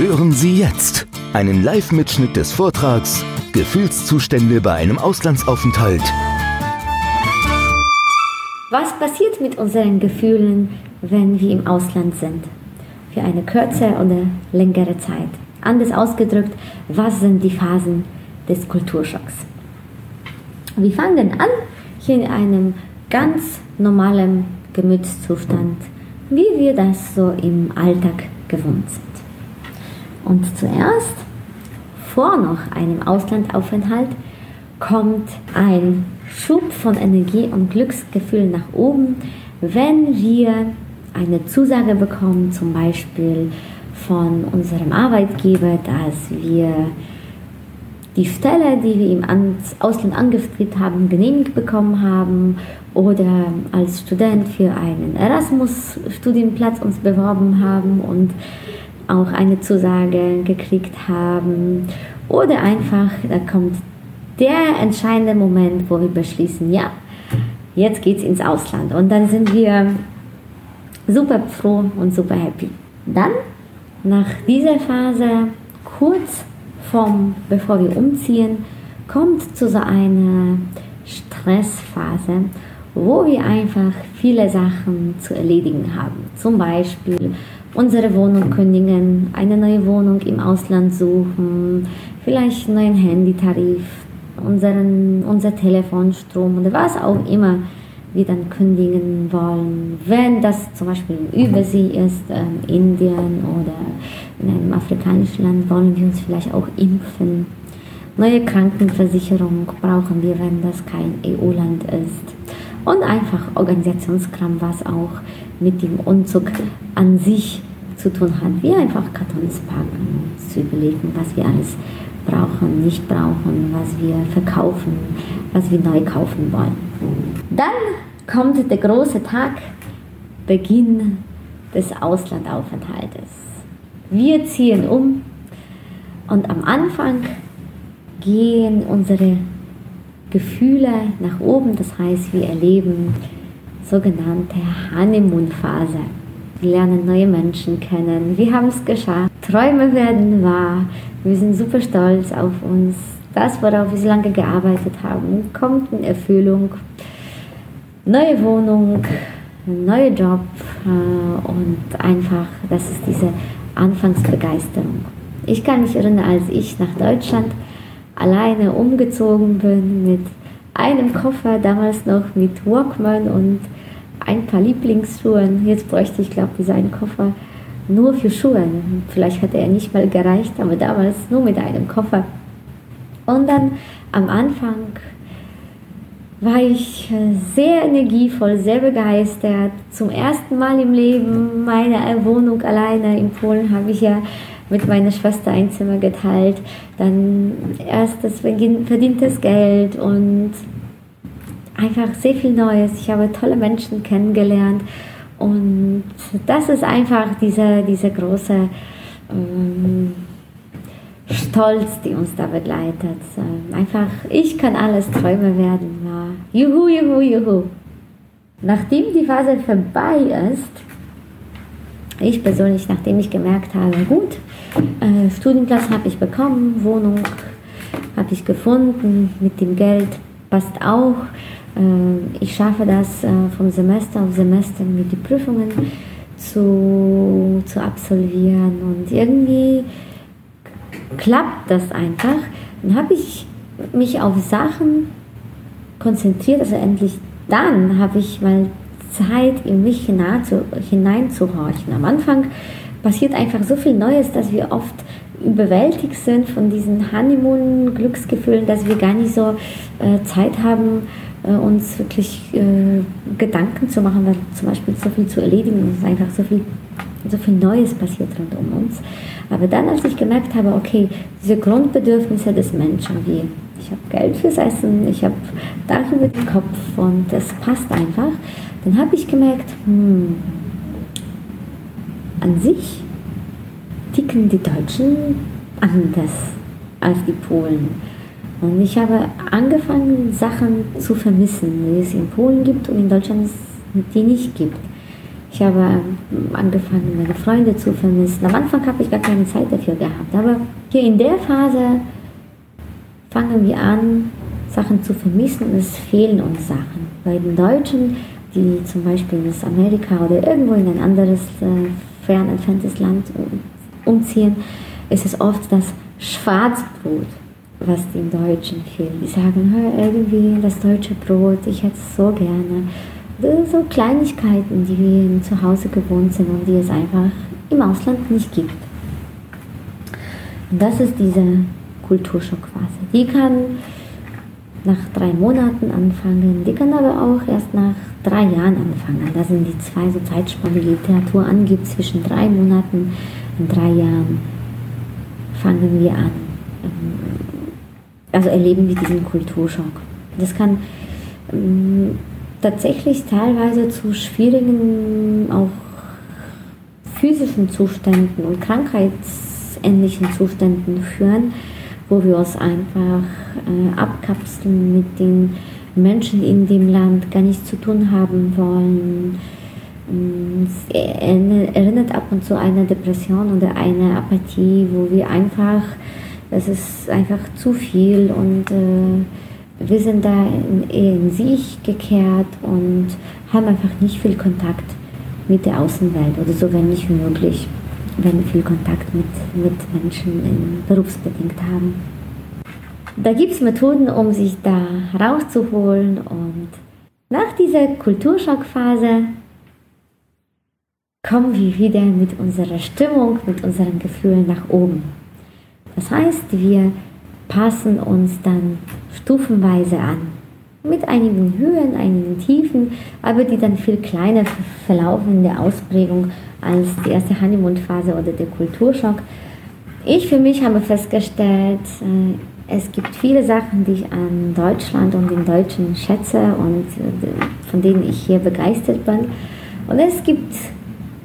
Hören Sie jetzt einen Live-Mitschnitt des Vortrags Gefühlszustände bei einem Auslandsaufenthalt. Was passiert mit unseren Gefühlen, wenn wir im Ausland sind? Für eine kürzere oder längere Zeit. Anders ausgedrückt, was sind die Phasen des Kulturschocks? Wir fangen an hier in einem ganz normalen Gemütszustand, wie wir das so im Alltag gewohnt sind. Und zuerst, vor noch einem Auslandaufenthalt, kommt ein Schub von Energie und Glücksgefühl nach oben, wenn wir eine Zusage bekommen, zum Beispiel von unserem Arbeitgeber, dass wir die Stelle, die wir im Ausland angestrebt haben, genehmigt bekommen haben oder als Student für einen Erasmus-Studienplatz uns beworben haben und auch eine Zusage gekriegt haben oder einfach, da kommt der entscheidende Moment, wo wir beschließen, ja, jetzt geht's ins Ausland und dann sind wir super froh und super happy. Dann, nach dieser Phase, kurz vom, bevor wir umziehen, kommt zu so einer Stressphase, wo wir einfach viele Sachen zu erledigen haben. Zum Beispiel unsere Wohnung kündigen, eine neue Wohnung im Ausland suchen, vielleicht einen neuen Handytarif, unseren, unser Telefonstrom oder was auch immer wir dann kündigen wollen. Wenn das zum Beispiel Übersee ist, äh, Indien oder in einem afrikanischen Land, wollen wir uns vielleicht auch impfen. Neue Krankenversicherung brauchen wir, wenn das kein EU-Land ist. Und einfach Organisationskram, was auch mit dem Umzug an sich zu tun hat. Wie einfach Kartons packen, zu überlegen, was wir alles brauchen, nicht brauchen, was wir verkaufen, was wir neu kaufen wollen. Dann kommt der große Tag, Beginn des Auslandaufenthaltes. Wir ziehen um und am Anfang gehen unsere Gefühle nach oben, das heißt, wir erleben sogenannte Honeymoon-Phase. Lernen neue Menschen kennen, wir haben es geschafft, Träume werden wahr, wir sind super stolz auf uns. Das, worauf wir so lange gearbeitet haben, kommt in Erfüllung. Neue Wohnung, neuer Job äh, und einfach, das ist diese Anfangsbegeisterung. Ich kann mich erinnern, als ich nach Deutschland alleine umgezogen bin mit einem Koffer, damals noch mit Walkman und ein paar Lieblingsschuhen. Jetzt bräuchte ich, glaube ich, dieser einen Koffer nur für Schuhe. Vielleicht hat er nicht mal gereicht, aber damals nur mit einem Koffer. Und dann am Anfang war ich sehr energievoll, sehr begeistert. Zum ersten Mal im Leben meine Wohnung alleine in Polen habe ich ja mit meiner Schwester ein Zimmer geteilt. Dann erstes verdientes Geld und einfach sehr viel Neues. Ich habe tolle Menschen kennengelernt und das ist einfach dieser, dieser große ähm, Stolz, die uns da begleitet. Einfach, ich kann alles Träume werden. Ja. Juhu, juhu, juhu. Nachdem die Phase vorbei ist, ich persönlich, nachdem ich gemerkt habe, gut, äh, Studienplatz habe ich bekommen, Wohnung habe ich gefunden, mit dem Geld passt auch, ich schaffe das äh, vom Semester auf Semester mit den Prüfungen zu, zu absolvieren und irgendwie klappt das einfach. Dann habe ich mich auf Sachen konzentriert, also endlich dann habe ich mal Zeit in mich hineinzuhorchen. Am Anfang passiert einfach so viel Neues, dass wir oft überwältigt sind von diesen Honeymoon-Glücksgefühlen, dass wir gar nicht so äh, Zeit haben, äh, uns wirklich äh, Gedanken zu machen, weil zum Beispiel so viel zu erledigen ist, einfach so viel so viel Neues passiert rund um uns. Aber dann, als ich gemerkt habe, okay, diese Grundbedürfnisse des Menschen, wie ich habe Geld fürs Essen, ich habe Dach über den Kopf und das passt einfach, dann habe ich gemerkt, hm, an sich ticken die Deutschen anders als die Polen. Und ich habe angefangen, Sachen zu vermissen, die es in Polen gibt und in Deutschland die nicht gibt. Ich habe angefangen, meine Freunde zu vermissen. Am Anfang habe ich gar keine Zeit dafür gehabt. Aber hier in der Phase fangen wir an, Sachen zu vermissen und es fehlen uns Sachen. Bei den Deutschen, die zum Beispiel in Amerika oder irgendwo in ein anderes äh, fern entferntes Land umziehen, ist es oft das Schwarzbrot, was den Deutschen fehlt. Die sagen, irgendwie das deutsche Brot, ich hätte es so gerne. So Kleinigkeiten, die wir zu Hause gewohnt sind und die es einfach im Ausland nicht gibt. Und das ist diese Kulturschockphase. Die kann nach drei Monaten anfangen, die kann aber auch erst nach drei Jahren anfangen. Das sind die zwei so Zeitspannen, die Literatur angibt, zwischen drei Monaten und drei Jahren fangen wir an. Also erleben wir diesen Kulturschock. Das kann ähm, tatsächlich teilweise zu schwierigen, auch physischen Zuständen und krankheitsähnlichen Zuständen führen, wo wir uns einfach äh, abkapseln mit den Menschen in dem Land, gar nichts zu tun haben wollen. Mm, es erinnert ab und zu eine Depression oder eine Apathie, wo wir einfach, das ist einfach zu viel und äh, wir sind da in, in sich gekehrt und haben einfach nicht viel Kontakt mit der Außenwelt oder so wenig wie möglich, wenn wir viel Kontakt mit, mit Menschen berufsbedingt haben. Da gibt es Methoden, um sich da rauszuholen und nach dieser Kulturschockphase kommen wir wieder mit unserer Stimmung, mit unseren Gefühlen nach oben. Das heißt, wir passen uns dann stufenweise an. Mit einigen Höhen, einigen Tiefen, aber die dann viel kleiner verlaufen in der Ausprägung als die erste Honeymoon-Phase oder der Kulturschock. Ich für mich habe festgestellt, äh, es gibt viele Sachen, die ich an Deutschland und den Deutschen schätze und äh, von denen ich hier begeistert bin. Und es gibt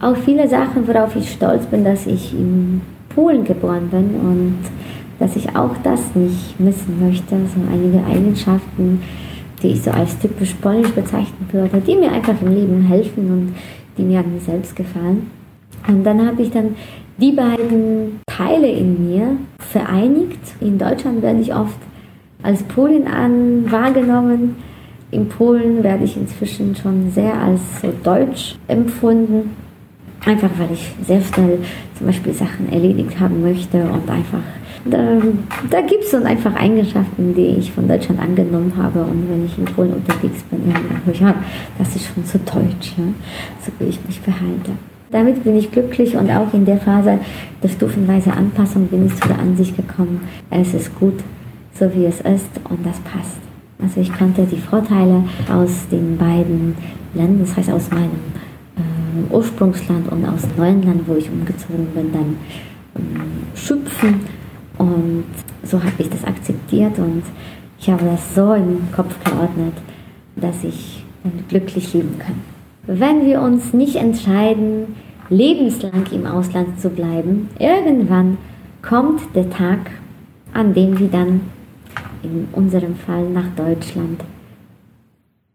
auch viele Sachen, worauf ich stolz bin, dass ich in Polen geboren bin und dass ich auch das nicht missen möchte. So einige Eigenschaften, die ich so als typisch polnisch bezeichnen würde, die mir einfach im Leben helfen und die mir an mir selbst gefallen. Und dann habe ich dann die beiden Teile in mir vereinigt. In Deutschland werde ich oft als Polin an wahrgenommen. In Polen werde ich inzwischen schon sehr als so deutsch empfunden. Einfach weil ich sehr schnell zum Beispiel Sachen erledigt haben möchte und einfach da, da gibt es dann einfach Eigenschaften, die ich von Deutschland angenommen habe. Und wenn ich in Polen unterwegs bin, dann höre ich, ja, das ist schon so deutsch, ja? so wie ich mich verhalte. Damit bin ich glücklich und auch in der Phase der stufenweise Anpassung bin ich zu der Ansicht gekommen, es ist gut, so wie es ist und das passt. Also ich konnte die Vorteile aus den beiden Ländern, das heißt aus meinem Ursprungsland und aus dem neuen Land, wo ich umgezogen bin, dann äh, schöpfen und so habe ich das akzeptiert und ich habe das so im Kopf geordnet, dass ich glücklich leben kann. Wenn wir uns nicht entscheiden, lebenslang im Ausland zu bleiben, irgendwann kommt der Tag, an dem wir dann in unserem Fall nach Deutschland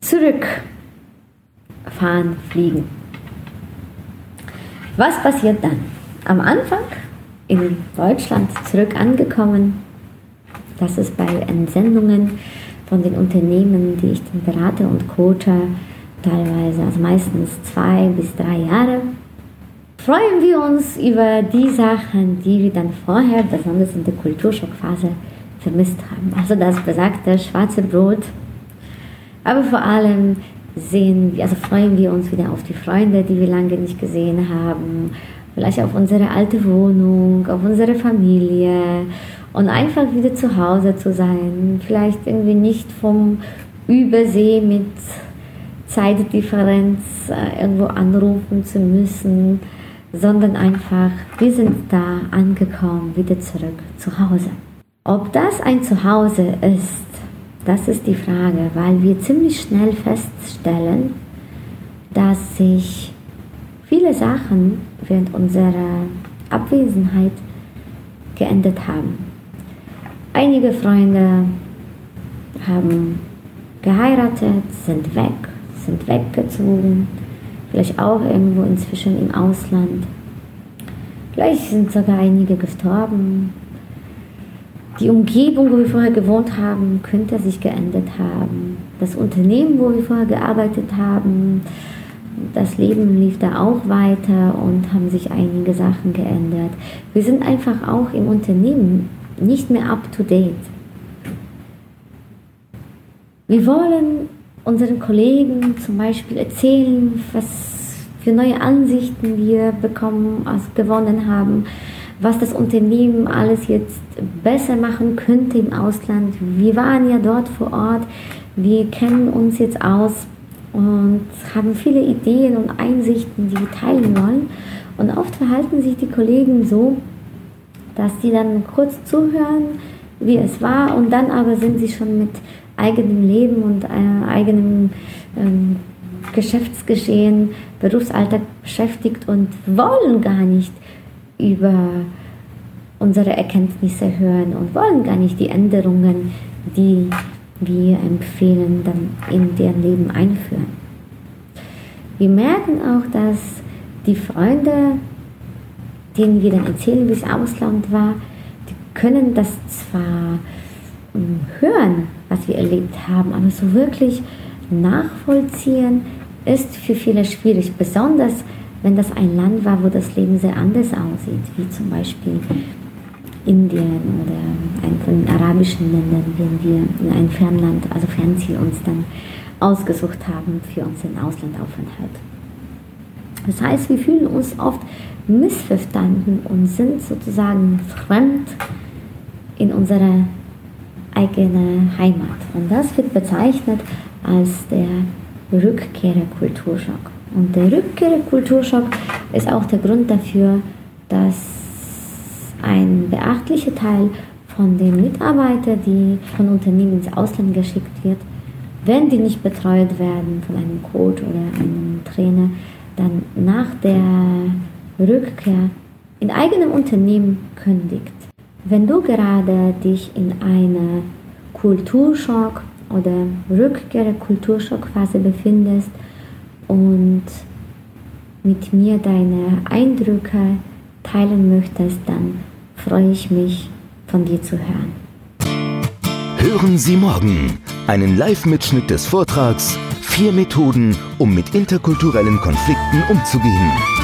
zurückfahren, fliegen. Was passiert dann? Am Anfang in Deutschland zurück angekommen. Das ist bei Entsendungen von den Unternehmen, die ich dann berate und coache, teilweise, also meistens zwei bis drei Jahre. Freuen wir uns über die Sachen, die wir dann vorher, besonders in der Kulturschockphase, vermisst haben. Also das besagte schwarze Brot. Aber vor allem sehen also freuen wir uns wieder auf die Freunde, die wir lange nicht gesehen haben, vielleicht auf unsere alte Wohnung, auf unsere Familie und einfach wieder zu Hause zu sein. Vielleicht irgendwie nicht vom Übersee mit Zeitdifferenz äh, irgendwo anrufen zu müssen, sondern einfach, wir sind da angekommen, wieder zurück zu Hause. Ob das ein Zuhause ist, das ist die Frage, weil wir ziemlich schnell feststellen, dass sich viele Sachen während unserer Abwesenheit geändert haben. Einige Freunde haben geheiratet, sind weg, sind weggezogen, vielleicht auch irgendwo inzwischen im Ausland. Vielleicht sind sogar einige gestorben. Die Umgebung, wo wir vorher gewohnt haben, könnte sich geändert haben. Das Unternehmen, wo wir vorher gearbeitet haben, das Leben lief da auch weiter und haben sich einige Sachen geändert. Wir sind einfach auch im Unternehmen nicht mehr up to date. Wir wollen unseren Kollegen zum Beispiel erzählen, was für neue Ansichten wir bekommen, also gewonnen haben, was das Unternehmen alles jetzt besser machen könnte im Ausland. Wir waren ja dort vor Ort, wir kennen uns jetzt aus und haben viele Ideen und Einsichten, die wir teilen wollen. Und oft verhalten sich die Kollegen so, dass sie dann kurz zuhören, wie es war, und dann aber sind sie schon mit eigenem Leben und äh, eigenem ähm, Geschäftsgeschehen, Berufsalltag beschäftigt und wollen gar nicht über unsere Erkenntnisse hören und wollen gar nicht die Änderungen, die wir empfehlen, dann in deren Leben einführen. Wir merken auch, dass die Freunde, denen wir dann erzählen, wie es Ausland war, die können das zwar ähm, hören, was wir erlebt haben, aber so wirklich nachvollziehen ist für viele schwierig, besonders wenn das ein Land war, wo das Leben sehr anders aussieht, wie zum Beispiel Indien oder ein von den arabischen Ländern, wenn wir in ein Fernland, also Fernziel uns dann ausgesucht haben für unseren Auslandaufenthalt. Das heißt, wir fühlen uns oft missverstanden und sind sozusagen fremd in unserer eigenen Heimat. Und das wird bezeichnet als der Rückkehrerkulturschock. Und der Rückkehrerkulturschock ist auch der Grund dafür, dass ein beachtlicher Teil von den Mitarbeitern, die von Unternehmen ins Ausland geschickt wird, wenn die nicht betreut werden von einem Coach oder einem Trainer, dann nach der Rückkehr in eigenem Unternehmen kündigt. Wenn du gerade dich in einer Kulturschock oder Rückkehr-Kulturschockphase befindest und mit mir deine Eindrücke teilen möchtest, dann freue ich mich, von dir zu hören. Hören Sie morgen einen Live-Mitschnitt des Vortrags Vier Methoden, um mit interkulturellen Konflikten umzugehen.